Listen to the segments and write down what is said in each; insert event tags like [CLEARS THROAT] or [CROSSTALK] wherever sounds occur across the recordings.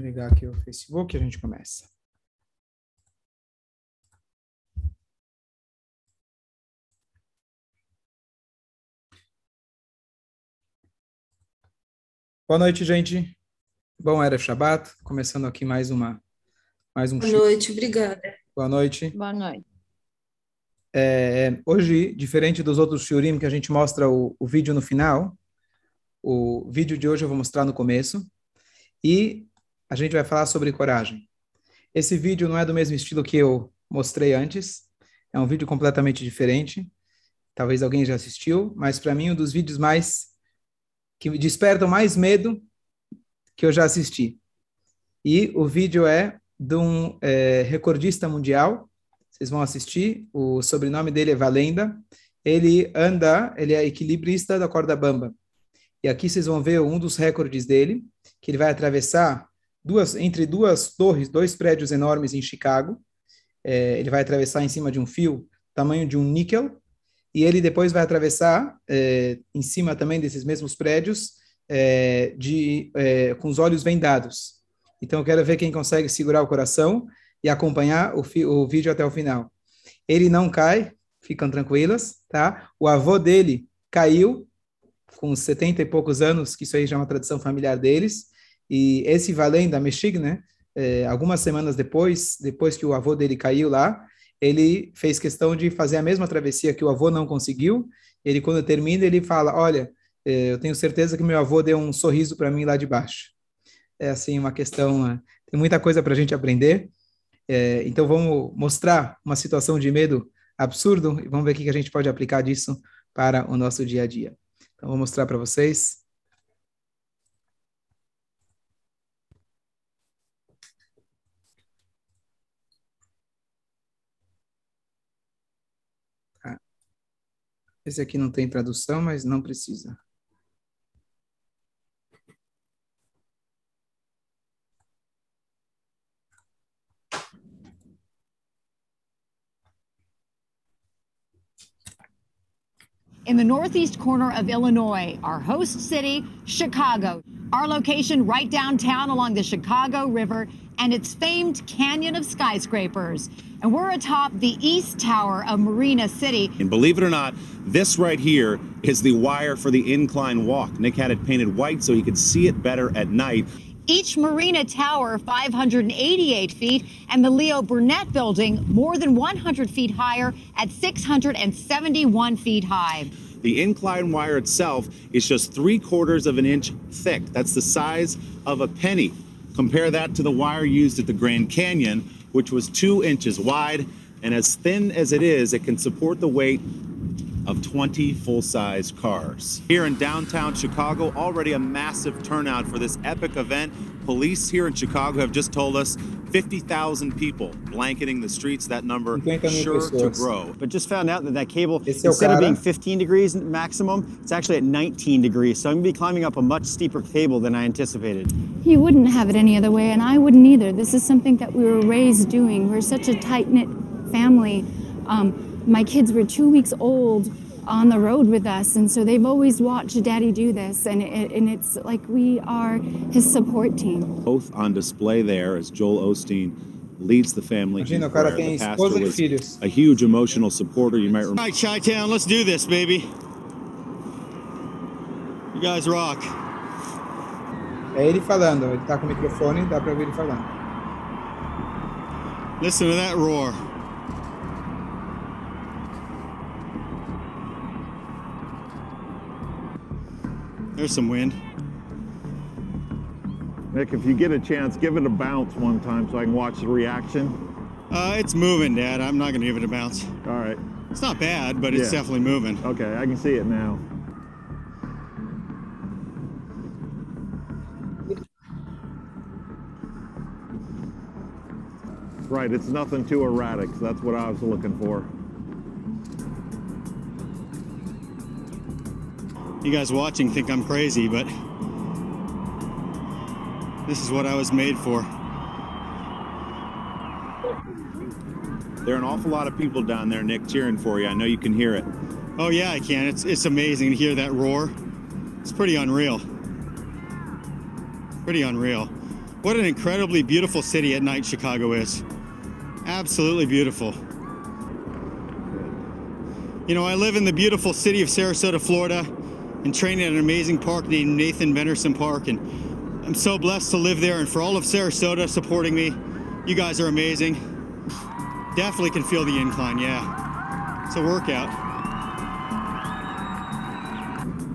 Vou ligar aqui o Facebook e a gente começa. Boa noite, gente. Bom Erev Shabbat. Começando aqui mais uma mais um Boa noite, obrigada. Boa noite. Boa noite. É, hoje, diferente dos outros shiurim que a gente mostra o, o vídeo no final, o vídeo de hoje eu vou mostrar no começo e a gente vai falar sobre coragem. Esse vídeo não é do mesmo estilo que eu mostrei antes, é um vídeo completamente diferente. Talvez alguém já assistiu, mas para mim um dos vídeos mais que despertam mais medo que eu já assisti. E o vídeo é de um é, recordista mundial. Vocês vão assistir. O sobrenome dele é Valenda. Ele anda, ele é equilibrista da corda bamba. E aqui vocês vão ver um dos recordes dele, que ele vai atravessar duas entre duas torres, dois prédios enormes em Chicago. É, ele vai atravessar em cima de um fio tamanho de um níquel e ele depois vai atravessar é, em cima também desses mesmos prédios é, de, é, com os olhos vendados. Então eu quero ver quem consegue segurar o coração e acompanhar o, o vídeo até o final. Ele não cai, ficam tranquilas, tá? O avô dele caiu com 70 e poucos anos, que isso aí já é uma tradição familiar deles, e esse Valenda Meshig, né, é, algumas semanas depois, depois que o avô dele caiu lá, ele fez questão de fazer a mesma travessia que o avô não conseguiu. Ele, quando termina, ele fala: Olha, eu tenho certeza que meu avô deu um sorriso para mim lá de baixo. É assim uma questão, né? tem muita coisa para a gente aprender. É, então vamos mostrar uma situação de medo absurdo e vamos ver o que a gente pode aplicar disso para o nosso dia a dia. Então vou mostrar para vocês. Esse aqui não tem tradução, mas não precisa. in the northeast corner of Illinois, our host city, Chicago. Our location right downtown along the Chicago River and its famed canyon of skyscrapers. And we're atop the east tower of Marina City. And believe it or not, this right here is the wire for the incline walk. Nick had it painted white so he could see it better at night. Each Marina Tower 588 feet, and the Leo Burnett Building more than 100 feet higher at 671 feet high. The incline wire itself is just three quarters of an inch thick. That's the size of a penny. Compare that to the wire used at the Grand Canyon, which was two inches wide. And as thin as it is, it can support the weight of 20 full-size cars. Here in downtown Chicago, already a massive turnout for this epic event. Police here in Chicago have just told us 50,000 people blanketing the streets. That number sure to grow. But just found out that that cable, instead of being 15 degrees maximum, it's actually at 19 degrees. So I'm going to be climbing up a much steeper cable than I anticipated. You wouldn't have it any other way, and I wouldn't either. This is something that we were raised doing. We're such a tight-knit family. Um, my kids were two weeks old on the road with us and so they've always watched daddy do this and, it, and it's like we are his support team both on display there as joel osteen leads the family Imagina, in prayer. The pastor was a huge emotional supporter you might remember right, Chi-Town, let's do this, baby. You guys rock. É ele falando, ele tá com o microfone, dá para ouvir ele falando. Listen to that roar. There's some wind. Nick, if you get a chance, give it a bounce one time so I can watch the reaction. Uh, it's moving, Dad. I'm not going to give it a bounce. All right. It's not bad, but it's Yeah. definitely moving. Okay, I can see it now. Right, it's nothing too erratic. So that's what I was looking for. You guys watching think I'm crazy, but this is what I was made for. there are an awful lot of people down there nick cheering for you i know you can hear it Oh yeah, I can. It's it's amazing to hear that roar. It's pretty unreal. Pretty unreal. What an incredibly beautiful city at night Chicago is. Absolutely beautiful. You know, I live in the beautiful city of Sarasota, Florida, and train at an amazing park named Nathan Benderson Park. And I'm so blessed to live there. And for all of Sarasota supporting me, you guys are amazing. Definitely can feel the incline, yeah. It's a workout.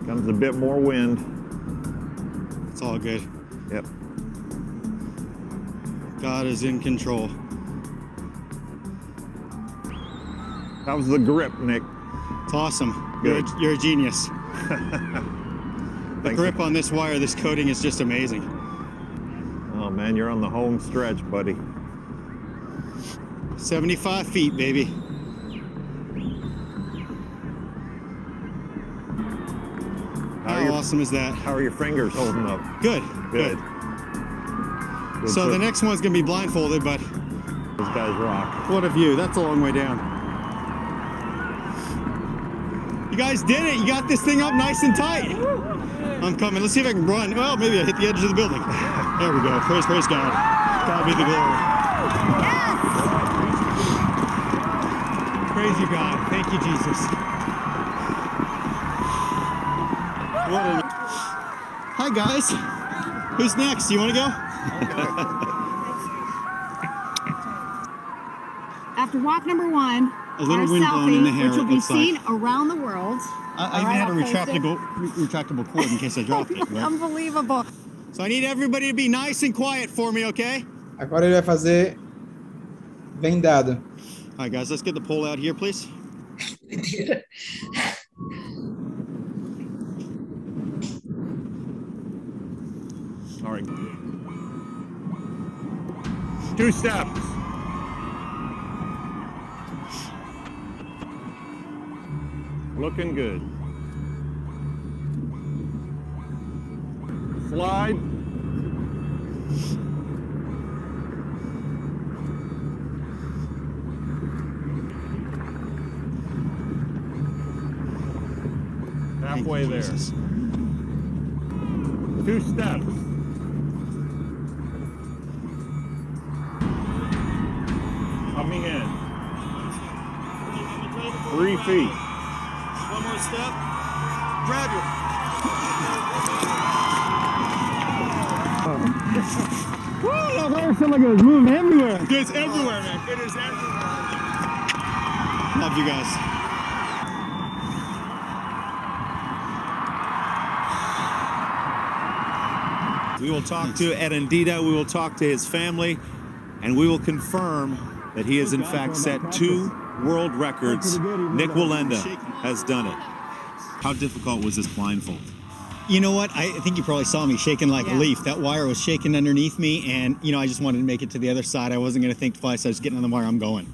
Comes a bit more wind. It's all good. Yep. God is in control. How's the grip, Nick? It's awesome. You're a, you're a genius. [LAUGHS] the grip on this wire, this coating is just amazing. Oh man, you're on the home stretch, buddy. 75 feet, baby. How, How, your, awesome is that? how are your fingers holding up? Good. Good. Good. Good So for- the next one's gonna be blindfolded, but these guys rock. what a view. That's a long way down. You guys did it. You got this thing up nice and tight. I'm coming. Let's see if I can run. Well, maybe I hit the edge of the building. There we go. Praise, praise God. God be the glory. Praise you, God. Thank you, Jesus. What a... Hi, guys. Who's next? You want to go? After walk number one, A little our wind blowing in the hair, which will be looks like. seen around the world. I, I even right, had a I'll post retractable, re- retractable cord in case I dropped it. Right? Unbelievable. So I need everybody to be nice and quiet for me, okay? Agora ele vai fazer vendado. All right, guys, let's get the pole out here, please. All right. Two steps. Looking good. Slide. You, Halfway there. Two steps. Coming in. Three feet. Step. Grab your. Woo! That wire felt like it was moving everywhere. It's everywhere, man. It is everywhere. Love you guys. We will talk to Erendita, we will talk to his family, and we will confirm that he has in fact set two world records. Nick Walenda has done it. How difficult was this blindfold? You know what? I think you probably saw me shaking like a leaf. That wire was shaking underneath me, and you know, I just wanted to make it to the other side. I wasn't going to think twice. I was getting on the wire. I'm going.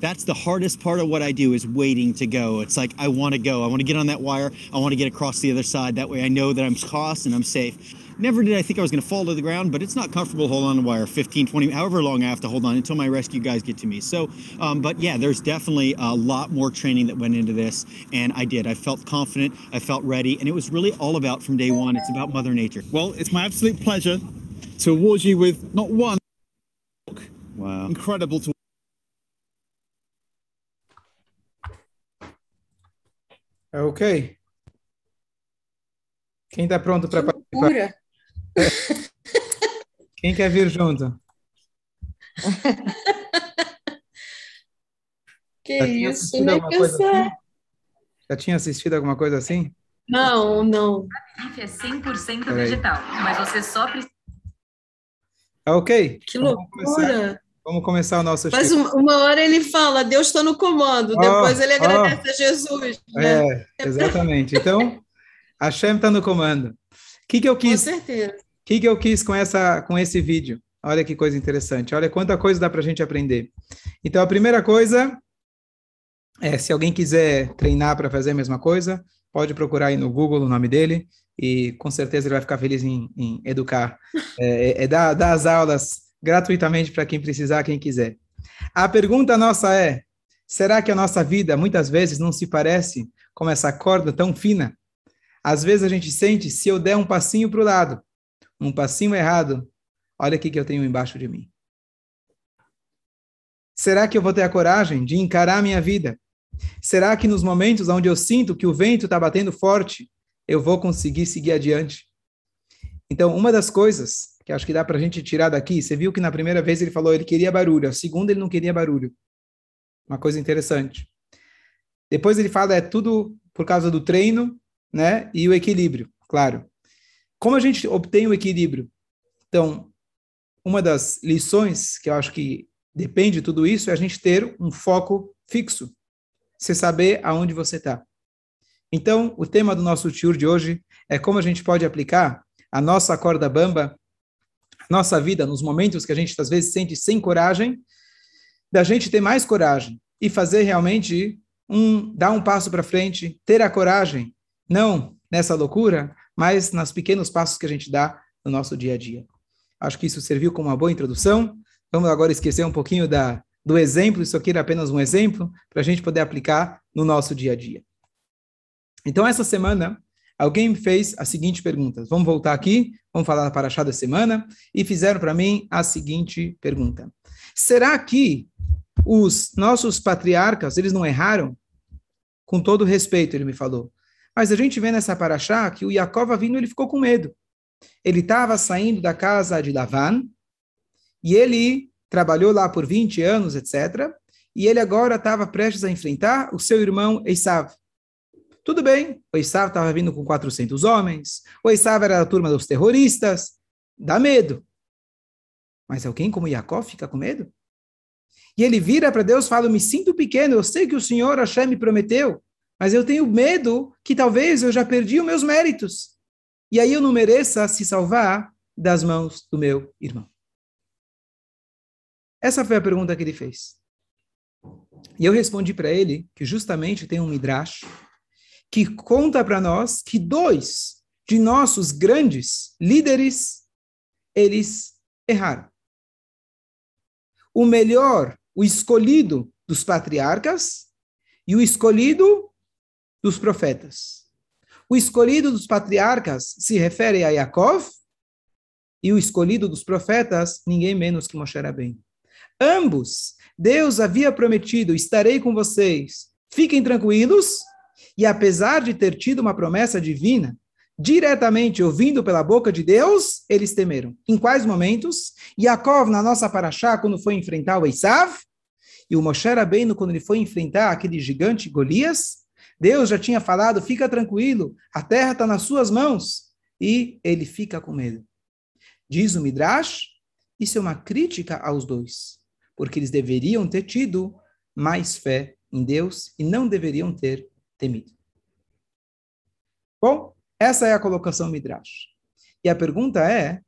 That's the hardest part of what I do is waiting to go. It's like I want to go. I want to get on that wire. I want to get across the other side. That way, I know that I'm crossed and I'm safe. Never did I think I was going to fall to the ground, but it's not comfortable holding on the wire 15, 20, however long I have to hold on until my rescue guys get to me. So, um, but yeah, there's definitely a lot more training that went into this, and I did. I felt confident, I felt ready, and it was really all about from day one. It's about Mother Nature. Well, it's my absolute pleasure to award you with not one Wow. incredible to Ok. Quem tá pronto para participar? [LAUGHS] Quem quer vir junto? [LAUGHS] Que Já isso, assistido né, Cassé? assim? Já tinha assistido alguma coisa assim? Não, não. Bife é 100% Peraí. vegetal, mas você só precisa Ah, Ok. Que Vamos começar, loucura. vamos começar o nosso Mas Chico. uma, uma hora ele fala, Deus está no comando. Ó, Depois ele agradece a Jesus. Né? É, exatamente. Então, [LAUGHS] a Shem está no comando. O que, que eu Com quis? certeza. O que, que eu quis com, essa, com esse vídeo? Olha que coisa interessante. Olha quanta coisa dá para a gente aprender. Então, a primeira coisa é, se alguém quiser treinar para fazer a mesma coisa, pode procurar aí no Google o nome dele e com certeza ele vai ficar feliz em, em educar. [LAUGHS] É, é, é dar, dar as aulas gratuitamente para quem precisar, quem quiser. A pergunta nossa é, será que a nossa vida muitas vezes não se parece com essa corda tão fina? Às vezes a gente sente, se eu der um passinho para o lado, um passinho errado, olha o que eu tenho embaixo de mim. Será que eu vou ter a coragem de encarar a minha vida? Será que nos momentos onde eu sinto que o vento está batendo forte, eu vou conseguir seguir adiante? Então, uma das coisas que acho que dá para a gente tirar daqui, você viu que na primeira vez ele falou ele queria barulho, a segunda ele não queria barulho. Uma coisa interessante. Depois ele fala é tudo por causa do treino, né, e o equilíbrio, claro. Como a gente obtém o equilíbrio? Então, uma das lições que eu acho que depende de tudo isso é a gente ter um foco fixo. Você saber aonde você está. Então, o tema do nosso tour de hoje é como a gente pode aplicar a nossa corda bamba, nossa vida, nos momentos que a gente às vezes sente sem coragem, da gente ter mais coragem e fazer realmente um dar um passo para frente, ter a coragem, não nessa loucura, mas nos pequenos passos que a gente dá no nosso dia a dia. Acho que isso serviu como uma boa introdução. Vamos agora esquecer um pouquinho da, do exemplo, isso aqui era apenas um exemplo, para a gente poder aplicar no nosso dia a dia. Então, essa semana, alguém me fez a seguinte pergunta. Vamos voltar aqui, vamos falar da Paraxá da semana, e fizeram para mim a seguinte pergunta. Será que os nossos patriarcas, eles não erraram? Com todo respeito, ele me falou. Mas a gente vê nessa paraxá que o Yaakov vindo, ele ficou com medo. Ele estava saindo da casa de Lavan e ele trabalhou lá por 20 anos, etc. E ele agora estava prestes a enfrentar o seu irmão Esav. Tudo bem, o Esav estava vindo com 400 homens, o Esav era da turma dos terroristas, dá medo. Mas alguém como Yaakov fica com medo? E ele vira para Deus e fala: Me sinto pequeno, eu sei que o Senhor Hashem me prometeu, mas eu tenho medo que talvez eu já perdi os meus méritos. E aí eu não mereça se salvar das mãos do meu irmão. Essa foi a pergunta que ele fez. E eu respondi para ele que justamente tem um midrash que conta para nós que dois de nossos grandes líderes eles erraram. O melhor o escolhido dos patriarcas e o escolhido dos profetas. O escolhido dos patriarcas se refere a Yaakov e o escolhido dos profetas, ninguém menos que Moshe Rabbeinu. Ambos, Deus havia prometido, estarei com vocês, fiquem tranquilos, e apesar de ter tido uma promessa divina, diretamente ouvindo pela boca de Deus, eles temeram. Em quais momentos? Yaakov, na nossa paraxá, quando foi enfrentar o Esav, e o Moshe Rabbeinu, quando ele foi enfrentar aquele gigante Golias, Deus já tinha falado, fica tranquilo, a terra está nas suas mãos. E ele fica com medo. Diz o Midrash, isso é uma crítica aos dois, porque eles deveriam ter tido mais fé em Deus e não deveriam ter temido. Bom, essa é a colocação Midrash. E a pergunta é,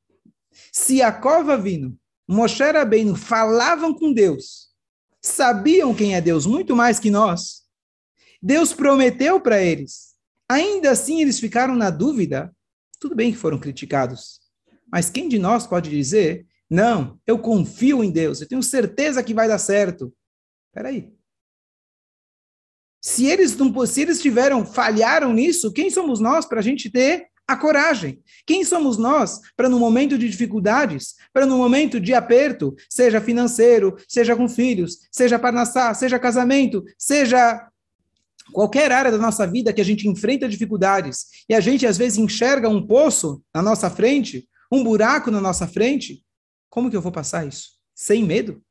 se a cova vindo, Moshe Rabbeinu falavam com Deus, sabiam quem é Deus muito mais que nós, Deus prometeu para eles, ainda assim eles ficaram na dúvida, tudo bem que foram criticados, mas quem de nós pode dizer, não, eu confio em Deus, eu tenho certeza que vai dar certo. Espera aí. Se eles não, se eles tiveram, falharam nisso, quem somos nós para a gente ter a coragem? Quem somos nós para no momento de dificuldades, para no momento de aperto, seja financeiro, seja com filhos, seja parnassá, seja casamento, seja qualquer área da nossa vida que a gente enfrenta dificuldades e a gente às vezes enxerga um poço na nossa frente, um buraco na nossa frente, como que eu vou passar isso? Sem medo?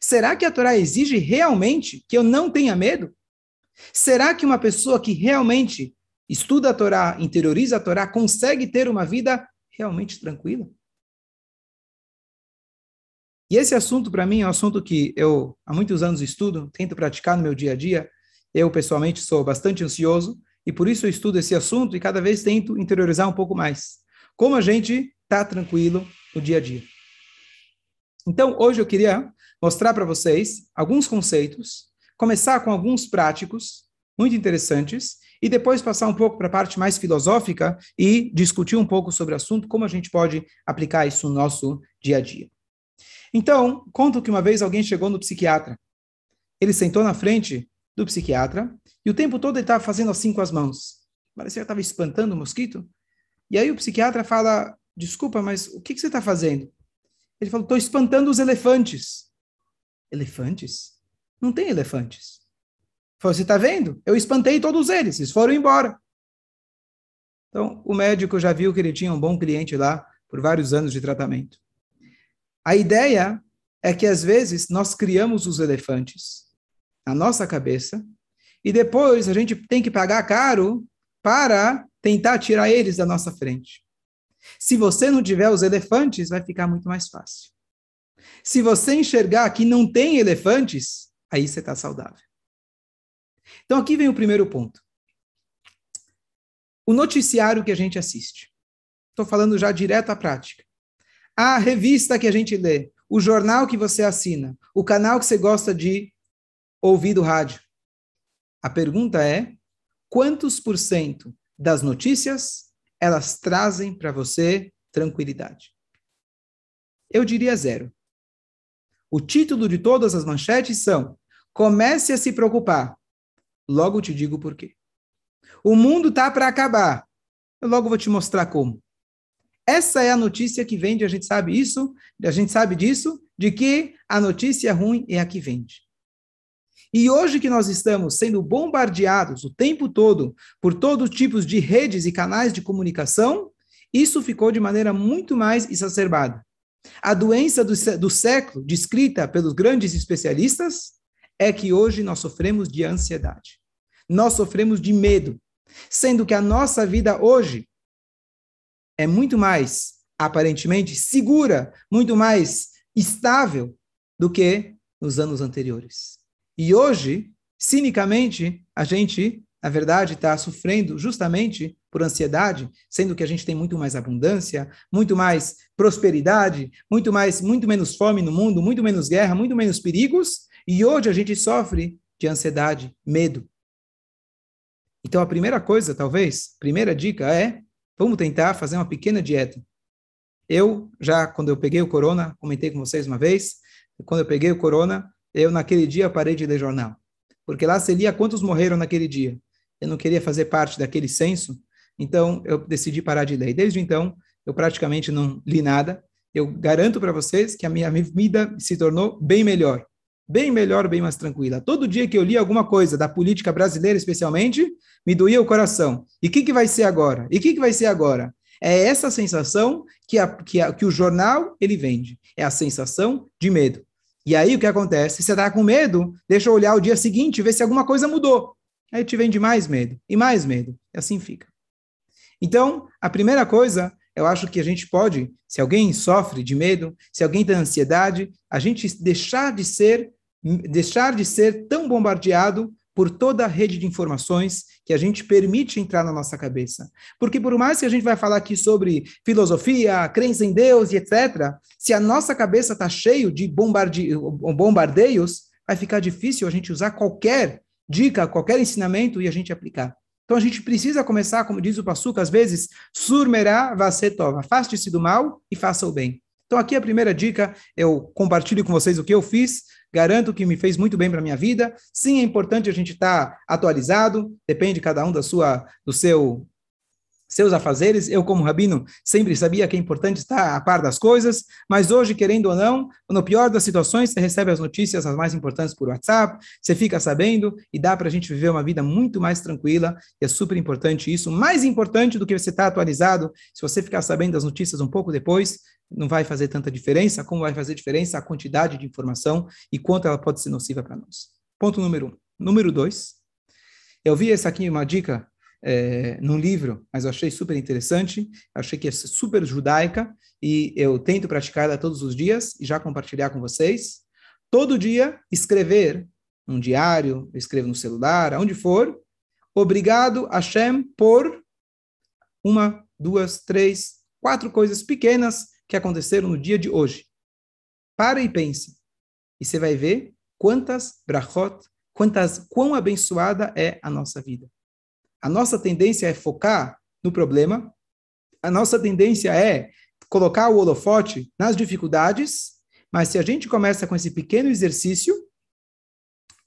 Será que a Torá exige realmente que eu não tenha medo? Será que uma pessoa que realmente estuda a Torá, interioriza a Torá, consegue ter uma vida realmente tranquila? E esse assunto, para mim, é um assunto que eu há muitos anos estudo, tento praticar no meu dia a dia. Eu, pessoalmente, sou bastante ansioso e por isso eu estudo esse assunto e cada vez tento interiorizar um pouco mais. Como a gente está tranquilo no dia a dia. Então, hoje eu queria mostrar para vocês alguns conceitos começar com alguns práticos muito interessantes e depois passar um pouco para a parte mais filosófica e discutir um pouco sobre o assunto, como a gente pode aplicar isso no nosso dia a dia. Então, conto que uma vez alguém chegou no psiquiatra. Ele sentou na frente do psiquiatra e o tempo todo ele estava fazendo assim com as mãos. Parecia que estava espantando o mosquito. E aí o psiquiatra fala: Desculpa, mas o que, que você está fazendo? Ele falou: estou espantando os elefantes. Elefantes? Não tem elefantes. Ele falou: você está vendo? Eu espantei todos eles, eles foram embora. Então, o médico já viu que ele tinha um bom cliente lá por vários anos de tratamento. A ideia é que, às vezes, nós criamos os elefantes na nossa cabeça e depois a gente tem que pagar caro para tentar tirar eles da nossa frente. Se você não tiver os elefantes, vai ficar muito mais fácil. Se você enxergar que não tem elefantes, aí você está saudável. Então aqui vem o primeiro ponto. O noticiário que a gente assiste. Estou falando já direto à prática. A revista que a gente lê, o jornal que você assina, o canal que você gosta de ouvir do rádio. A pergunta é: quantos por cento das notícias elas trazem para você tranquilidade? Eu diria zero. O título de todas as manchetes são: Comece a se preocupar. Logo te digo por quê. O mundo tá para acabar. Eu logo vou te mostrar como. Essa é a notícia que vende, a gente sabe isso, a gente sabe disso, de que a notícia ruim é a que vende. E hoje que nós estamos sendo bombardeados o tempo todo por todos tipos de redes e canais de comunicação, isso ficou de maneira muito mais exacerbada. A doença do, do século, descrita pelos grandes especialistas, é que hoje nós sofremos de ansiedade. Nós sofremos de medo, sendo que a nossa vida hoje é muito mais, aparentemente, segura, muito mais estável do que nos anos anteriores. E hoje, cinicamente, a gente, na verdade, está sofrendo justamente por ansiedade, sendo que a gente tem muito mais abundância, muito mais prosperidade, muito mais, muito menos fome no mundo, muito menos guerra, muito menos perigos, e hoje a gente sofre de ansiedade, medo. Então a primeira coisa, talvez, primeira dica é, vamos tentar fazer uma pequena dieta. Eu já quando eu peguei o corona, comentei com vocês uma vez, quando eu peguei o corona, eu naquele dia parei de ler jornal. Porque lá se lia quantos morreram naquele dia. Eu não queria fazer parte daquele censo, então eu decidi parar de ler. Desde então, eu praticamente não li nada. Eu garanto para vocês que a minha vida se tornou bem melhor. Bem melhor, bem mais tranquila. Todo dia que eu li alguma coisa da política brasileira, especialmente, me doía o coração. E o que, que vai ser agora? E o que, que vai ser agora? É essa sensação que, a, que, a, que o jornal ele vende. É a sensação de medo. E aí o que acontece? Você está com medo, deixa eu olhar o dia seguinte, ver se alguma coisa mudou. Aí te vem de mais medo, e mais medo, e assim fica. Então, a primeira coisa, eu acho que a gente pode, se alguém sofre de medo, se alguém tem ansiedade, a gente deixar de ser, deixar de ser tão bombardeado por toda a rede de informações que a gente permite entrar na nossa cabeça. Porque por mais que a gente vai falar aqui sobre filosofia, crença em Deus e etc., se a nossa cabeça está cheio de bombarde... bombardeios, vai ficar difícil a gente usar qualquer dica, qualquer ensinamento e a gente aplicar. Então a gente precisa começar, como diz o Passuca, às vezes, surmerá vasetova, afaste-se do mal e faça o bem. Então aqui a primeira dica, eu compartilho com vocês o que eu fiz, Garanto que me fez muito bem para a minha vida. Sim, é importante a gente estar tá atualizado, depende cada um da sua, do seu seus afazeres. Eu, como rabino, sempre sabia que é importante estar a par das coisas, mas hoje, querendo ou não, no pior das situações, você recebe as notícias as mais importantes por WhatsApp, você fica sabendo e dá para a gente viver uma vida muito mais tranquila, e é super importante isso. Mais importante do que você estar tá atualizado, se você ficar sabendo das notícias um pouco depois, não vai fazer tanta diferença, como vai fazer diferença a quantidade de informação e quanto ela pode ser nociva para nós. Ponto número um. Número dois, eu vi essa aqui, uma dica, é, num livro, mas eu achei super interessante, achei que é super judaica e eu tento praticá-la todos os dias e já compartilhar com vocês. Todo dia, escrever num diário, escrevo no celular, aonde for, obrigado, Hashem, por uma, duas, três, quatro coisas pequenas que aconteceram no dia de hoje. Para e pense. E você vai ver quantas brachot, quantas, quão abençoada é a nossa vida. A nossa tendência é focar no problema, a nossa tendência é colocar o holofote nas dificuldades, mas se a gente começa com esse pequeno exercício,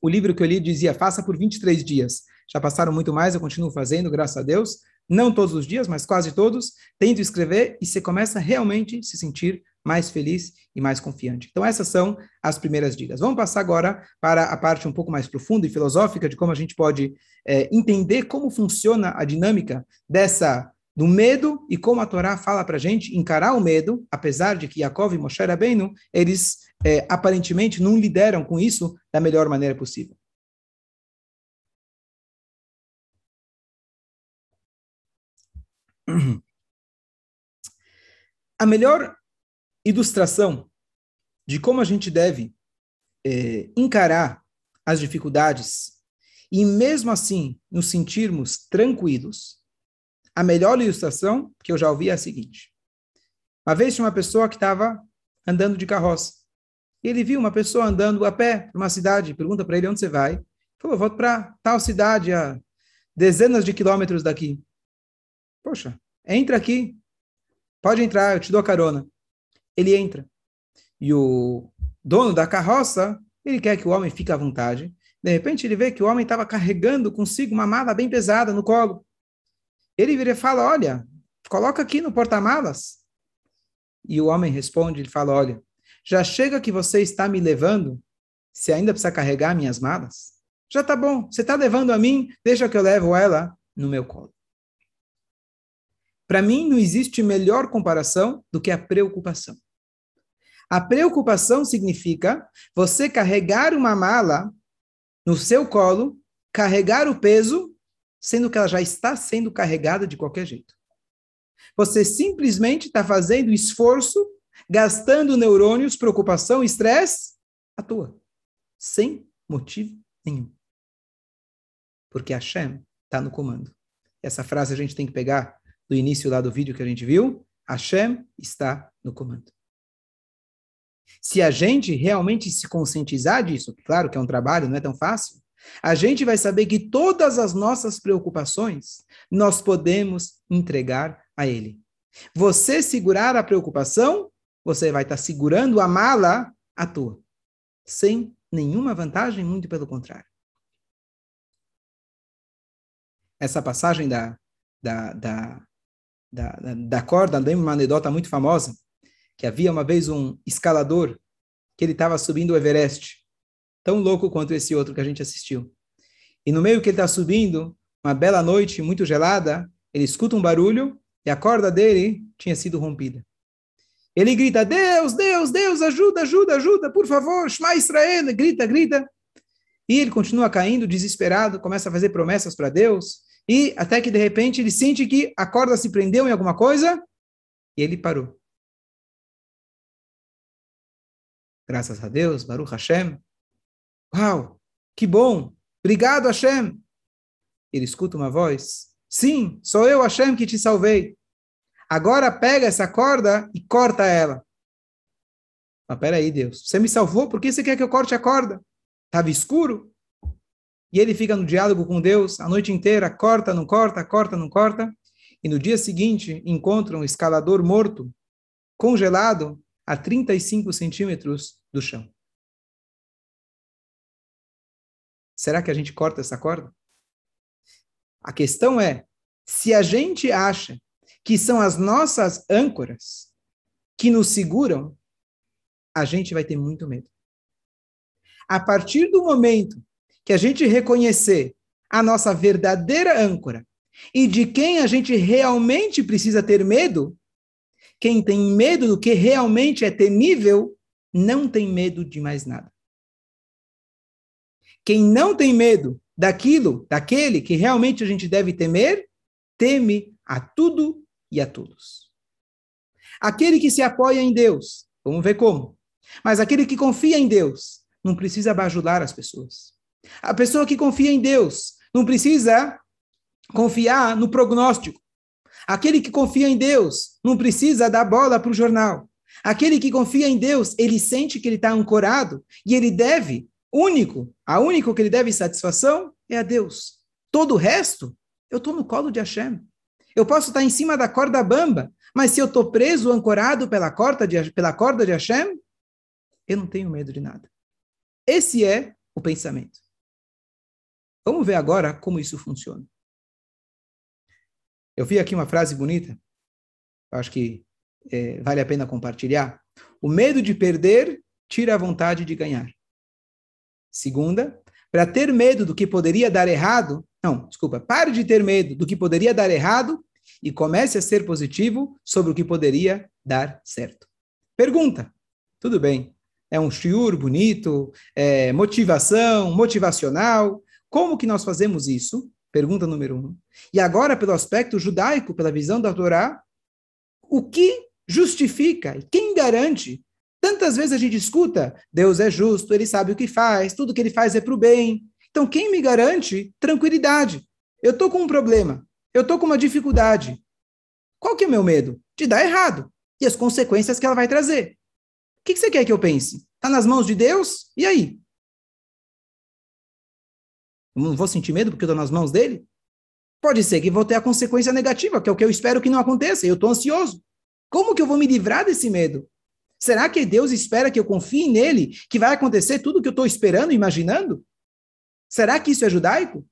o livro que eu li dizia, faça por 23 dias. Já passaram muito mais, eu continuo fazendo, graças a Deus. Não todos os dias, mas quase todos, tento escrever e você começa realmente a se sentir mais feliz e mais confiante. Então, essas são as primeiras dicas. Vamos passar agora para a parte um pouco mais profunda e filosófica de como a gente pode é, entender como funciona a dinâmica dessa do medo e como a Torá fala para a gente encarar o medo, apesar de que Yaakov e Moshe Rabbeinu, eles é, aparentemente não lideram com isso da melhor maneira possível. [CLEARS THROAT] A melhor ilustração de como a gente deve é, encarar as dificuldades e mesmo assim nos sentirmos tranquilos, a melhor ilustração que eu já ouvi é a seguinte. Uma vez tinha uma pessoa que estava andando de carroça. E ele viu uma pessoa andando a pé para uma cidade, pergunta para ele onde você vai. Falou, vou para tal cidade a dezenas de quilômetros daqui. Poxa, entra aqui. Pode entrar, eu te dou carona. Ele entra. E o dono da carroça, ele quer que o homem fique à vontade. De repente ele vê que o homem estava carregando consigo uma mala bem pesada no colo. Ele vira e fala, olha, coloca aqui no porta-malas. E o homem responde, ele fala, olha, já chega que você está me levando, se ainda precisa carregar minhas malas? Já tá bom, você está levando a mim, deixa que eu levo ela no meu colo. Para mim, não existe melhor comparação do que a preocupação. A preocupação significa você carregar uma mala no seu colo, carregar o peso, sendo que ela já está sendo carregada de qualquer jeito. Você simplesmente está fazendo esforço, gastando neurônios, preocupação, estresse à toa, sem motivo nenhum. Porque Hashem está no comando. Essa frase a gente tem que pegar do início lá do vídeo que a gente viu, Hashem está no comando. Se a gente realmente se conscientizar disso, claro que é um trabalho, não é tão fácil, a gente vai saber que todas as nossas preocupações nós podemos entregar a Ele. Você segurar a preocupação, você vai estar segurando a mala à toa, sem nenhuma vantagem, muito pelo contrário. Essa passagem da, da, da, da, da, da corda, lembro uma anedota muito famosa, que havia uma vez um escalador que ele estava subindo o Everest, tão louco quanto esse outro que a gente assistiu. E no meio que ele está subindo, uma bela noite muito gelada, ele escuta um barulho e a corda dele tinha sido rompida. Ele grita: Deus, Deus, Deus, ajuda, ajuda, ajuda, por favor, Shema Israel, grita, grita. E ele continua caindo, desesperado, começa a fazer promessas para Deus. E até que de repente ele sente que a corda se prendeu em alguma coisa e ele parou. Graças a Deus, Baruch Hashem. Uau, que bom! Obrigado, Hashem! Ele escuta uma voz. Sim, sou eu, Hashem, que te salvei. Agora pega essa corda e corta ela. Mas peraí, Deus, você me salvou, por que você quer que eu corte a corda? Estava escuro? E ele fica no diálogo com Deus a noite inteira, corta, não corta, corta, não corta. E no dia seguinte encontra um escalador morto, congelado a 35 centímetros do chão. Será que a gente corta essa corda? A questão é, se a gente acha que são as nossas âncoras que nos seguram, a gente vai ter muito medo. A partir do momento que a gente reconhecer a nossa verdadeira âncora e de quem a gente realmente precisa ter medo, quem tem medo do que realmente é temível, não tem medo de mais nada. Quem não tem medo daquilo, daquele que realmente a gente deve temer, teme a tudo e a todos. Aquele que se apoia em Deus, vamos ver como. Mas aquele que confia em Deus, não precisa bajular as pessoas. A pessoa que confia em Deus não precisa confiar no prognóstico. Aquele que confia em Deus não precisa dar bola para o jornal. Aquele que confia em Deus, ele sente que ele está ancorado e ele deve, único, a único que ele deve satisfação é a Deus. Todo o resto, eu estou no colo de Hashem. Eu posso estar em cima da corda bamba, mas se eu estou preso, ancorado pela corda, de, pela corda de Hashem, eu não tenho medo de nada. Esse é o pensamento. Vamos ver agora como isso funciona. Eu vi aqui uma frase bonita, acho que é, vale a pena compartilhar. o medo de perder tira a vontade de ganhar. Segunda, para ter medo do que poderia dar errado, não, desculpa, pare de ter medo do que poderia dar errado e comece a ser positivo sobre o que poderia dar certo. Pergunta: tudo bem, é um shiur bonito, é motivação, motivacional. Como que nós fazemos isso? Pergunta número um. E agora, pelo aspecto judaico, pela visão da Torá, o que justifica e quem garante? Tantas vezes a gente escuta, Deus é justo, ele sabe o que faz, tudo que ele faz é para o bem. Então, quem me garante tranquilidade? Eu estou com um problema, eu estou com uma dificuldade. Qual que é o meu medo? De dar errado e as consequências que ela vai trazer. O que, que você quer que eu pense? Está nas mãos de Deus? E aí? Eu não vou sentir medo porque eu estou nas mãos dele? Pode ser que vou ter a consequência negativa, que é o que eu espero que não aconteça, eu estou ansioso. Como que eu vou me livrar desse medo? Será que Deus espera que eu confie nele, que vai acontecer tudo o que eu estou esperando, imaginando? Será que isso é judaico?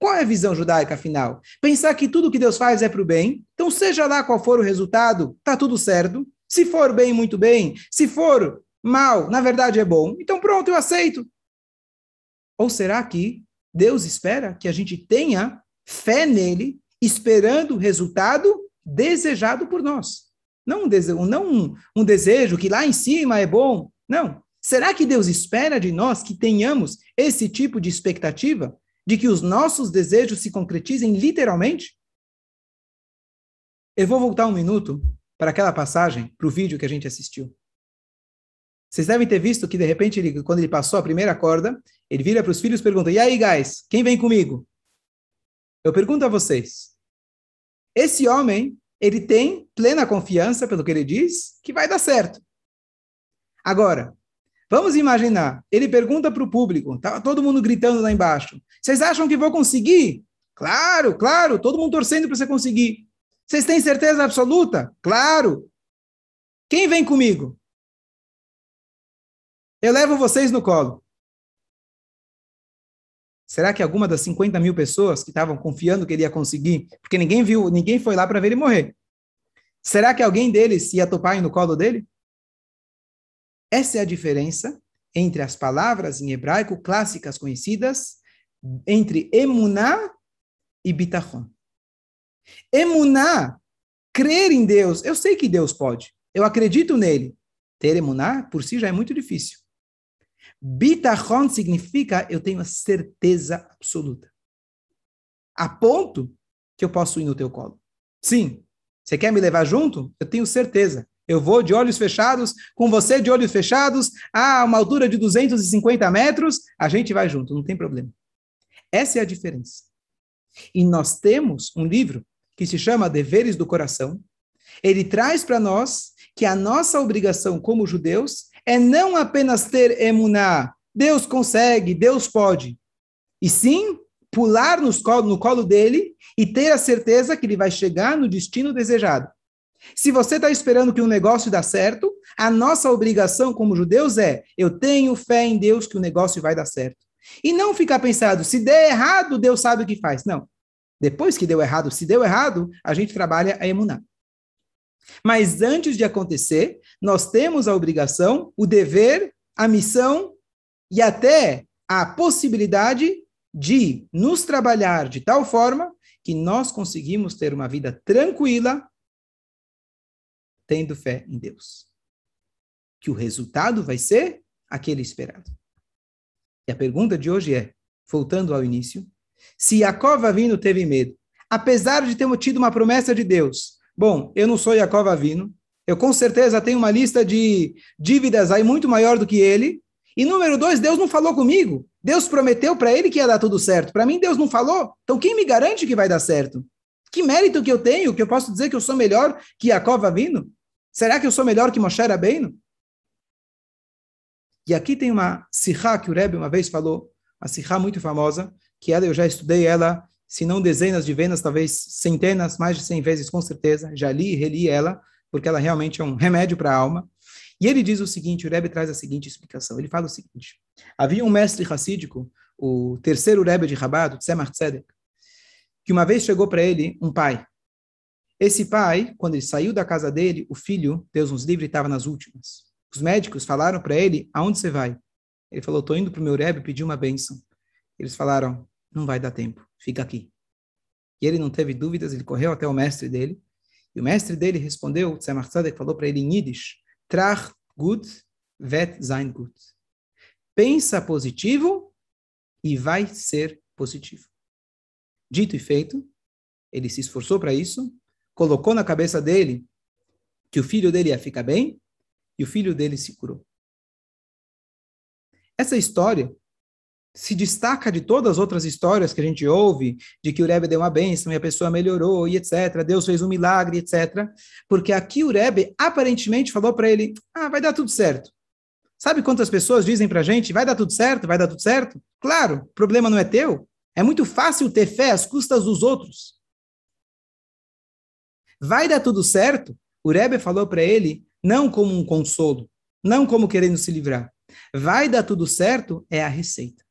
Qual é a visão judaica, afinal? Pensar que tudo que Deus faz é para o bem, então seja lá qual for o resultado, está tudo certo. Se for bem, muito bem. Se for mal, na verdade é bom. Então pronto, eu aceito. Ou será que Deus espera que a gente tenha fé nele, esperando o resultado desejado por nós? Não um desejo, não um, um desejo que lá em cima é bom. Não. Será que Deus espera de nós que tenhamos esse tipo de expectativa? De que os nossos desejos se concretizem literalmente? Eu vou voltar um minuto para aquela passagem, para o vídeo que a gente assistiu. Vocês devem ter visto que, de repente, ele, quando ele passou a primeira corda, ele vira para os filhos e pergunta: E aí, guys, quem vem comigo? Eu pergunto a vocês: esse homem, ele tem plena confiança, pelo que ele diz, que vai dar certo. Agora, vamos imaginar: ele pergunta para o público, tá todo mundo gritando lá embaixo: Vocês acham que vou conseguir? Claro, claro, todo mundo torcendo para você conseguir. Vocês têm certeza absoluta? Claro. Quem vem comigo? Eu levo vocês no colo. Será que alguma das 50 mil pessoas que estavam confiando que ele ia conseguir, porque ninguém viu, ninguém foi lá para ver ele morrer, será que alguém deles ia topar no colo dele? Essa é a diferença entre as palavras em hebraico clássicas conhecidas entre emuná e bitachon. Emuná, crer em Deus. Eu sei que Deus pode. Eu acredito nele. Ter emuná, por si, já é muito difícil. Bitachon significa eu tenho a certeza absoluta. A ponto que eu posso ir no teu colo. Sim. Você quer me levar junto? Eu tenho certeza. Eu vou de olhos fechados, com você de olhos fechados, a uma altura de 250 metros, a gente vai junto, não tem problema. Essa é a diferença. E nós temos um livro que se chama Deveres do Coração, ele traz para nós que a nossa obrigação como judeus é não apenas ter emuná, Deus consegue, Deus pode, e sim pular no colo, no colo dele e ter a certeza que ele vai chegar no destino desejado. Se você está esperando que um negócio dá certo, a nossa obrigação como judeus é: eu tenho fé em Deus que o negócio vai dar certo. E não ficar pensando, se der errado, Deus sabe o que faz. Não. Depois que deu errado, se deu errado, a gente trabalha a emunar. Mas antes de acontecer, nós temos a obrigação, o dever, a missão e até a possibilidade de nos trabalhar de tal forma que nós conseguimos ter uma vida tranquila, tendo fé em Deus. Que o resultado vai ser aquele esperado. E a pergunta de hoje é, voltando ao início, se Jacob Avino teve medo, apesar de ter tido uma promessa de Deus, bom, eu não sou Jacob Avino, eu com certeza tenho uma lista de dívidas aí muito maior do que ele, e número dois, Deus não falou comigo. Deus prometeu para ele que ia dar tudo certo. Para mim, Deus não falou. Então, quem me garante que vai dar certo? Que mérito que eu tenho que eu posso dizer que eu sou melhor que Jacob Avino? Será que eu sou melhor que Moshe Rabbeinu? E aqui tem uma sirra que o Rebbe uma vez falou, uma sirra muito famosa, que ela eu já estudei ela, se não dezenas de vezes, talvez centenas, mais de cem vezes com certeza, já li e reli ela, porque ela realmente é um remédio para a alma. E ele diz o seguinte, o Rebbe traz a seguinte explicação, ele fala o seguinte, havia um mestre racídico, o terceiro Rebbe de Rabat, Tzemach Tzedek, que uma vez chegou para ele um pai. Esse pai, quando ele saiu da casa dele, o filho, Deus nos livre, estava nas últimas. os médicos falaram para ele, aonde você vai? Ele falou, estou indo para o meu Rebbe pedir uma bênção. Eles falaram, não vai dar tempo, fica aqui. E ele não teve dúvidas, ele correu até o mestre dele, e o mestre dele respondeu, Tzemach Tzedek falou para ele em Yiddish, Trach gut, vet sein gut. Pensa positivo e vai ser positivo. Dito e feito, ele se esforçou para isso, colocou na cabeça dele que o filho dele ia ficar bem, e o filho dele se curou. Essa história se destaca de todas as outras histórias que a gente ouve, de que o Rebbe deu uma bênção e a pessoa melhorou e etc. Deus fez um milagre, etc. Porque aqui o Rebbe aparentemente falou para ele: ah, vai dar tudo certo. Sabe quantas pessoas dizem para a gente: vai dar tudo certo, vai dar tudo certo? Claro, o problema não é teu. É muito fácil ter fé às custas dos outros. Vai dar tudo certo? O Rebbe falou para ele, não como um consolo, não como querendo se livrar. Vai dar tudo certo é a receita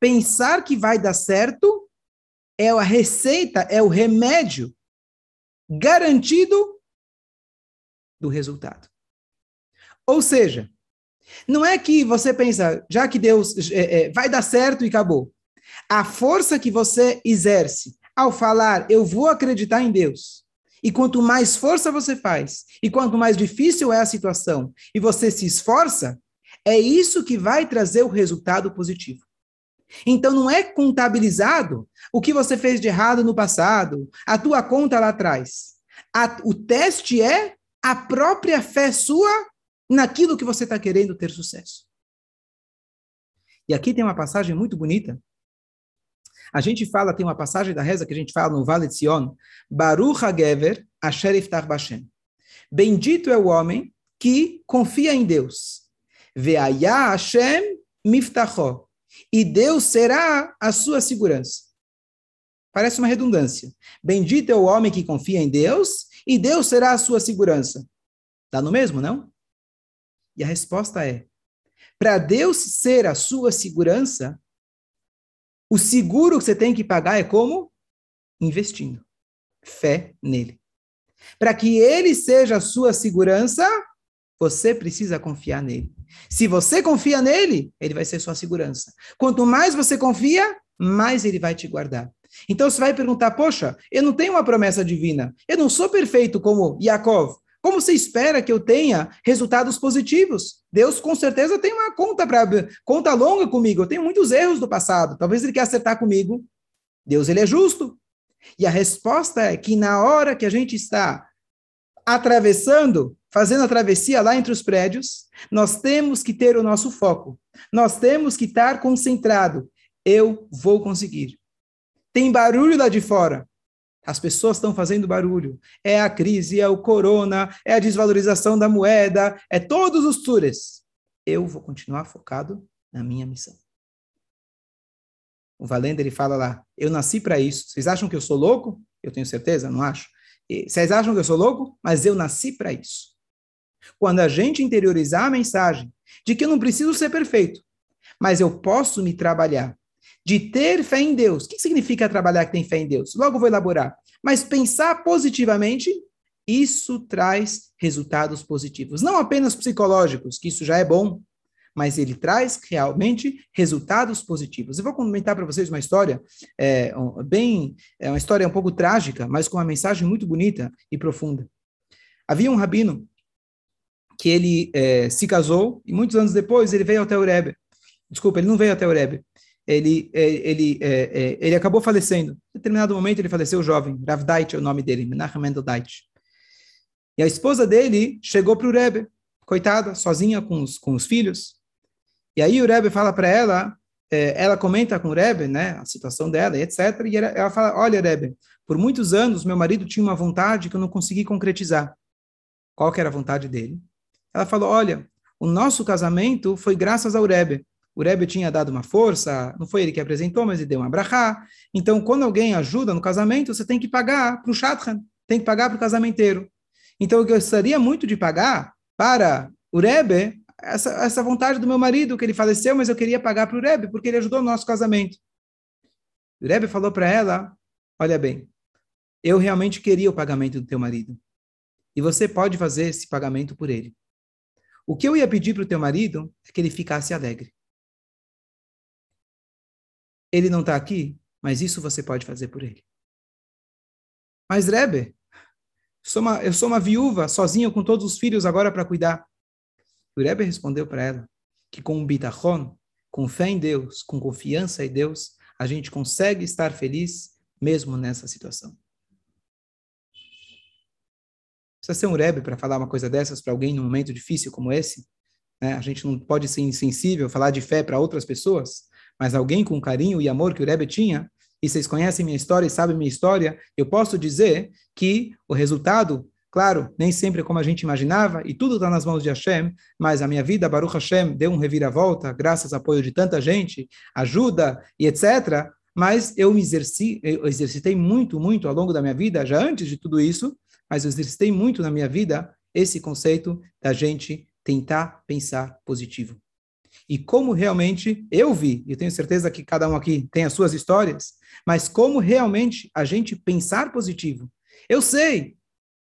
pensar que vai dar certo é a receita, é o remédio garantido do resultado. Ou seja, não é que você pensa, já que Deus é, é, vai dar certo e acabou. A força que você exerce ao falar, eu vou acreditar em Deus, e quanto mais força você faz, e quanto mais difícil é a situação, e você se esforça, é isso que vai trazer o resultado positivo. Então não é contabilizado o que você fez de errado no passado, a tua conta lá atrás. A, o teste é a própria fé sua naquilo que você está querendo ter sucesso. E aqui tem uma passagem muito bonita. A gente fala, tem uma passagem da reza que a gente fala no Vale de Sion, Baruch HaGever Asher Iftach Bashem. Bendito é o homem que confia em Deus. Ve'ayah Hashem Miftacho e Deus será a sua segurança. Parece uma redundância. Bendito é o homem que confia em Deus, e Deus será a sua segurança. Dá no mesmo, não? E a resposta é: para Deus ser a sua segurança, o seguro que você tem que pagar é como? Investindo. Fé nele. Para que ele seja a sua segurança, você precisa confiar nele. Se você confia nele, ele vai ser sua segurança. Quanto mais você confia, mais ele vai te guardar. Então você vai perguntar: Poxa, eu não tenho uma promessa divina. Eu não sou perfeito como Yaakov. Como você espera que eu tenha resultados positivos? Deus com certeza tem uma conta para conta longa comigo. Eu tenho muitos erros do passado. Talvez ele quer acertar comigo. Deus ele é justo. E a resposta é que na hora que a gente está atravessando fazendo a travessia lá entre os prédios, nós temos que ter o nosso foco. Nós temos que estar concentrado. Eu vou conseguir. Tem barulho lá de fora. As pessoas estão fazendo barulho. É a crise, é o corona, é a desvalorização da moeda, é todos os tures. Eu vou continuar focado na minha missão. O Valendo ele fala lá: Eu nasci para isso. Vocês acham que eu sou louco? Eu tenho certeza, não acho. Vocês acham que eu sou louco? Mas eu nasci para isso. Quando a gente interiorizar a mensagem de que eu não preciso ser perfeito, mas eu posso me trabalhar, de ter fé em Deus. O que significa trabalhar que tem fé em Deus? Logo vou elaborar. Mas pensar positivamente, isso traz resultados positivos. Não apenas psicológicos, que isso já é bom, mas ele traz realmente resultados positivos. Eu vou comentar para vocês uma história é, bem, é uma história um pouco trágica, mas com uma mensagem muito bonita e profunda. Havia um rabino que ele é, se casou e muitos anos depois ele veio até o Rebbe. Desculpa, ele não veio até o Rebbe. Ele, é, ele, é, é, ele acabou falecendo. Em determinado momento ele faleceu jovem. Rav Dait é o nome dele, Menachem Mendel Dait. E a esposa dele chegou para o Rebbe, coitada, sozinha com os, com os filhos. E aí o Rebbe fala para ela, é, ela comenta com o Rebbe, né, a situação dela etc. E ela, ela fala, olha Rebbe, por muitos anos meu marido tinha uma vontade que eu não consegui concretizar. Qual que era a vontade dele? Ela falou: Olha, o nosso casamento foi graças ao Rebbe. O Rebbe tinha dado uma força, não foi ele que apresentou, mas ele deu uma brachá. Então, quando alguém ajuda no casamento, você tem que pagar para o Shatran, tem que pagar para o casamenteiro. Então, eu gostaria muito de pagar para o Rebbe essa, essa vontade do meu marido, que ele faleceu, mas eu queria pagar para o Rebbe, porque ele ajudou no nosso casamento. O Rebbe falou para ela: Olha bem, eu realmente queria o pagamento do teu marido. E você pode fazer esse pagamento por ele. O que eu ia pedir para o teu marido é que ele ficasse alegre. Ele não está aqui, mas isso você pode fazer por ele. Mas, Rebbe, sou uma, eu sou uma viúva, sozinha com todos os filhos agora para cuidar. O Rebbe respondeu para ela que com um bitachon, com fé em Deus, com confiança em Deus, a gente consegue estar feliz mesmo nessa situação. Precisa ser um Rebbe para falar uma coisa dessas para alguém num momento difícil como esse. Né? A gente não pode ser insensível, falar de fé para outras pessoas, mas alguém com carinho e amor que o Rebbe tinha, e vocês conhecem minha história e sabem minha história, eu posso dizer que o resultado, claro, nem sempre é como a gente imaginava, e tudo está nas mãos de Hashem, mas a minha vida, Baruch Hashem, deu um reviravolta, graças ao apoio de tanta gente, ajuda e etc. Mas eu me exerci, eu exercitei muito, muito ao longo da minha vida, já antes de tudo isso, mas eu exercitei muito na minha vida esse conceito da gente tentar pensar positivo e como realmente eu vi, e tenho certeza que cada um aqui tem as suas histórias, mas como realmente a gente pensar positivo. Eu sei,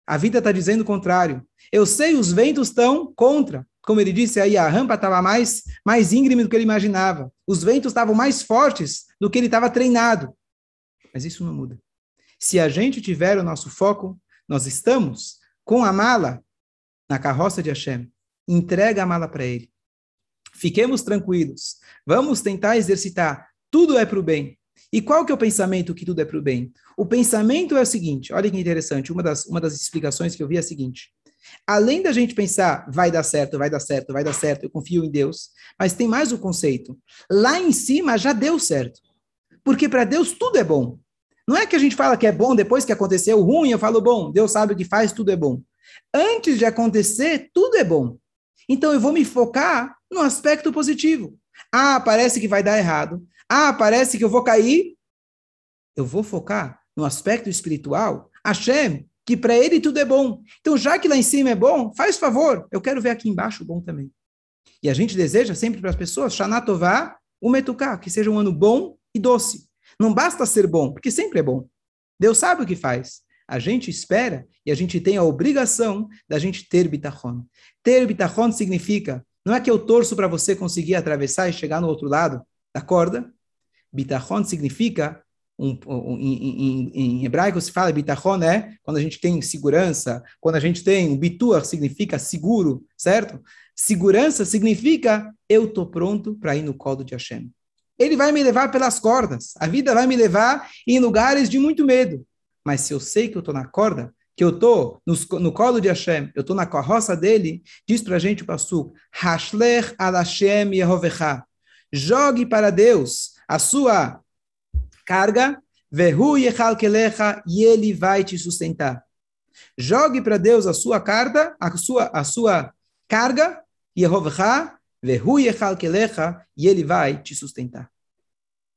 a vida está dizendo o contrário. Eu sei, os ventos estão contra. Como ele disse aí, a rampa estava mais, mais íngreme do que ele imaginava. Os ventos estavam mais fortes do que ele estava treinado. Mas isso não muda. Se a gente tiver o nosso foco, nós estamos com a mala na carroça de Hashem. Entrega a mala para ele Fiquemos tranquilos. Vamos tentar exercitar. Tudo é para o bem. E qual que é o pensamento que tudo é para o bem? O pensamento é o seguinte, olha que interessante, uma das, uma das explicações que eu vi é a seguinte, além da gente pensar, vai dar certo, vai dar certo, vai dar certo, eu confio em Deus, mas tem mais o conceito, lá em cima já deu certo, porque para Deus tudo é bom. Não é que a gente fala que é bom depois que aconteceu ruim, eu falo bom, Deus sabe o que faz, tudo é bom. Antes de acontecer, tudo é bom. Então eu vou me focar no aspecto positivo. Ah, parece que vai dar errado. Ah, parece que eu vou cair. Eu vou focar no aspecto espiritual. Hashem, que para ele tudo é bom. Então, já que lá em cima é bom, faz favor, eu quero ver aqui embaixo bom também. E a gente deseja sempre para as pessoas, Shanatová, o Metuká, que seja um ano bom e doce. Não basta ser bom, porque sempre é bom. Deus sabe o que faz. A gente espera e a gente tem a obrigação da gente ter bitachon. Ter bitachon significa não é que eu torço para você conseguir atravessar e chegar no outro lado da corda. Bitachon significa, um, um, em, em, em, hebraico se fala bitachon, é quando a gente tem segurança, quando a gente tem bituar, significa seguro, certo? Segurança significa eu estou pronto para ir no colo de Hashem. Ele vai me levar pelas cordas. A vida vai me levar em lugares de muito medo. Mas se eu sei que eu estou na corda, que eu estou no, colo de Hashem, eu estou na carroça dele, diz para a gente o Passuk, Hashlech al Hashem Yehovecha. Jogue para Deus a sua carga, Yechalkelecha, e ele vai te sustentar. Jogue para Deus a sua carga, a sua, a sua carga, Yechalkelecha, e ele vai te sustentar.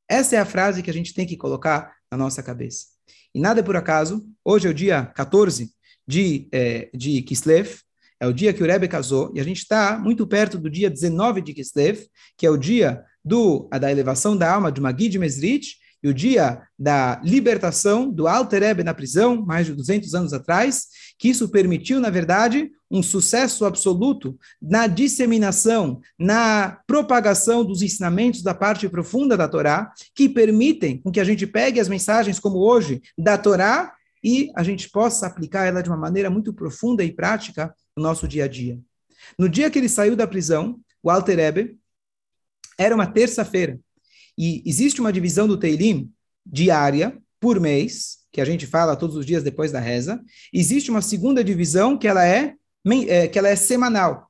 Essa é a frase que a gente tem que colocar na nossa cabeça. E nada é por acaso, hoje é o dia 14 de, é, de Kislev, é o dia que o Rebbe casou, e a gente está muito perto do dia 19 de Kislev, que é o dia do, da elevação da alma de Magid Mesrit, e o dia da libertação do Alter Rebbe na prisão, mais de 200 anos atrás, que isso permitiu, na verdade, um sucesso absoluto na disseminação, na propagação dos ensinamentos da parte profunda da Torá, que permitem com que a gente pegue as mensagens como hoje da Torá e a gente possa aplicar ela de uma maneira muito profunda e prática no nosso dia a dia. No dia que ele saiu da prisão, o Alter Rebbe, era uma terça-feira, e existe uma divisão do Teilim diária, por mês, que a gente fala todos os dias depois da reza. Existe uma segunda divisão que ela é, é que ela é semanal.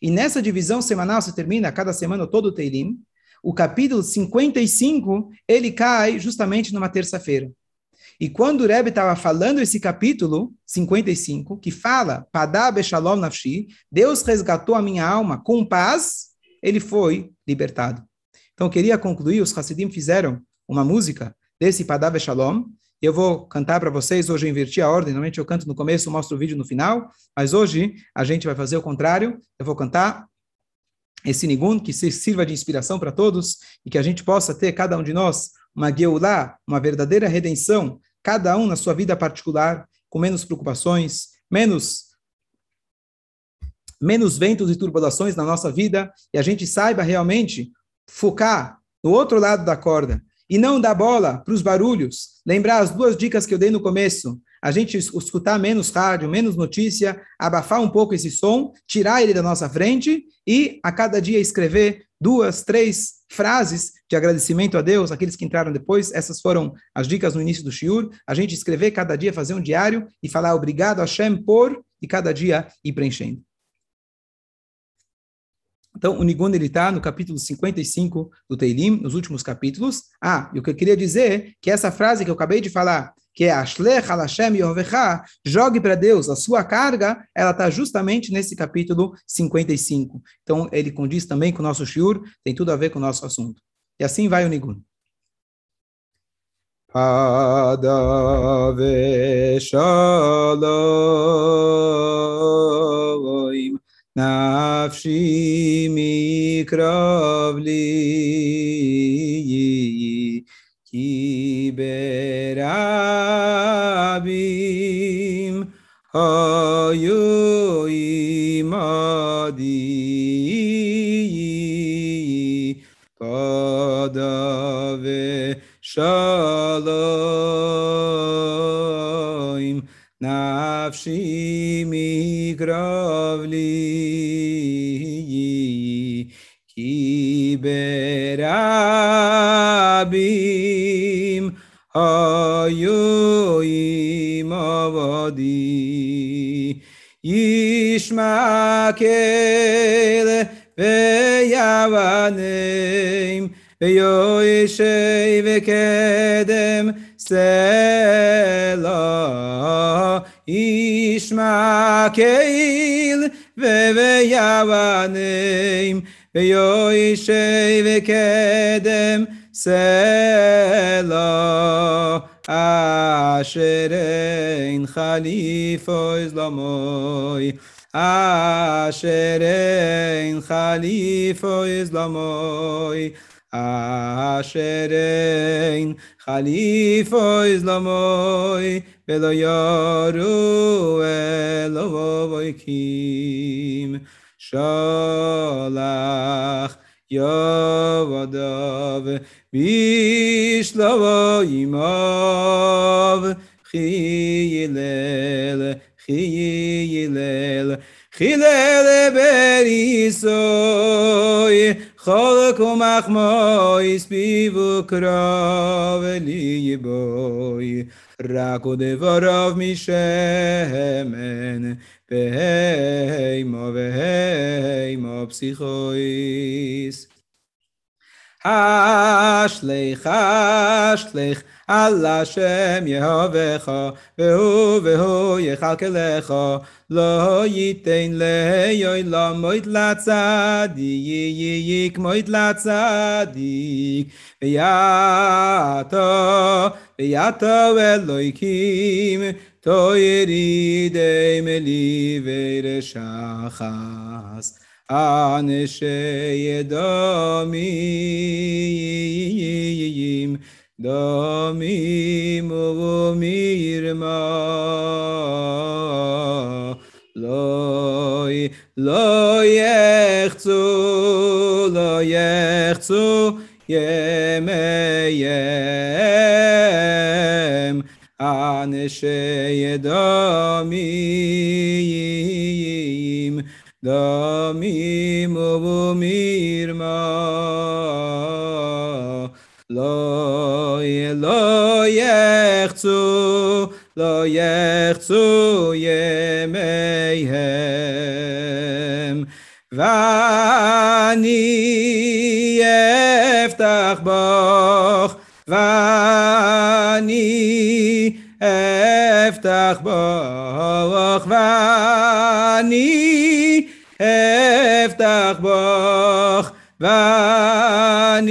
E nessa divisão semanal, se termina cada semana todo o Teilim, o capítulo 55, ele cai justamente numa terça-feira. E quando o Rebbe estava falando esse capítulo 55, que fala, Padab Shalom Nafshi, Deus resgatou a minha alma com paz, ele foi libertado. Então, eu queria concluir, os Hassidim fizeram uma música desse Padav Shalom, eu vou cantar para vocês, hoje eu inverti a ordem, normalmente eu canto no começo, mostro o vídeo no final, mas hoje a gente vai fazer o contrário, eu vou cantar esse Nigun, que sirva de inspiração para todos, e que a gente possa ter, cada um de nós, uma Geulah, uma verdadeira redenção, cada um na sua vida particular, com menos preocupações, menos menos ventos e turbulações na nossa vida e a gente saiba realmente focar no outro lado da corda e não dar bola para os barulhos. Lembrar as duas dicas que eu dei no começo. A gente escutar menos rádio, menos notícia, abafar um pouco esse som, tirar ele da nossa frente e a cada dia escrever duas, três frases de agradecimento a Deus, aqueles que entraram depois, essas foram as dicas no início do Shiur, a gente escrever cada dia, fazer um diário e falar obrigado a Hashem por, e cada dia ir preenchendo. Então, o Nigun ele está no capítulo 55 do Teilim, nos últimos capítulos. Ah, e o que eu queria dizer é que essa frase que eu acabei de falar, que é Ashlech Halashem Yovecha, jogue para Deus a sua carga, ela está justamente nesse capítulo 55. Então, ele condiz também com o nosso shiur, tem tudo a ver com o nosso assunto. E assim vai o Nigun. Padave Shalom נפשי מקרב לי, כי ברבים היו עמדי, פדה ושלום, נפשי מקרב לי, ברבים היו עם עבודי ישמע כאלה ויבנים ויושי וקדם סלו ישמע כאל ויושי וקדם סלע, אשר אין חליפו אזלמוי, אשר אין חליפו אזלמוי, אשר אין חליפו אזלמוי, ולא ירו אלו בויקים. שלח יבדיו בשלבו עמב, חי הלל, חי הלל, חילל בריסוי, חולק ומחמוי, סביבו קרוב ליבוי, רק ודבריו משמן, בהימו והימו פסיכויס. השלך, השלך, על השם יהבך, והוא והוא יכלכלך, לא ייתן לילה מוית לצדיק, מוית לצדיק, ויעתו, ויעתו אלוהיקים, תוירידי מליבי רשחס. אנשי דמים, דמים ומרמה, לא, לא יחצו, לא יחצו ימיהם, אנשי דמים, דמים ובמרמה, לא, לא יחצו, לא יחצו ימיהם. ואני אפתח בך, ואני אפתח בך, ואני אפתח בך, ואני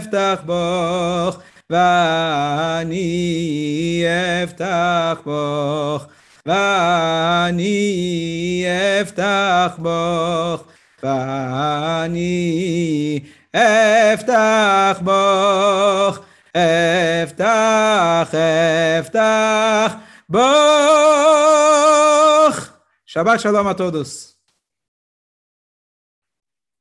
אפתח בך, ואני אפתח בך, ואני אפתח בך, ואני אפתח בך, אפתח, אפתח בך. Shabbat Shalom a.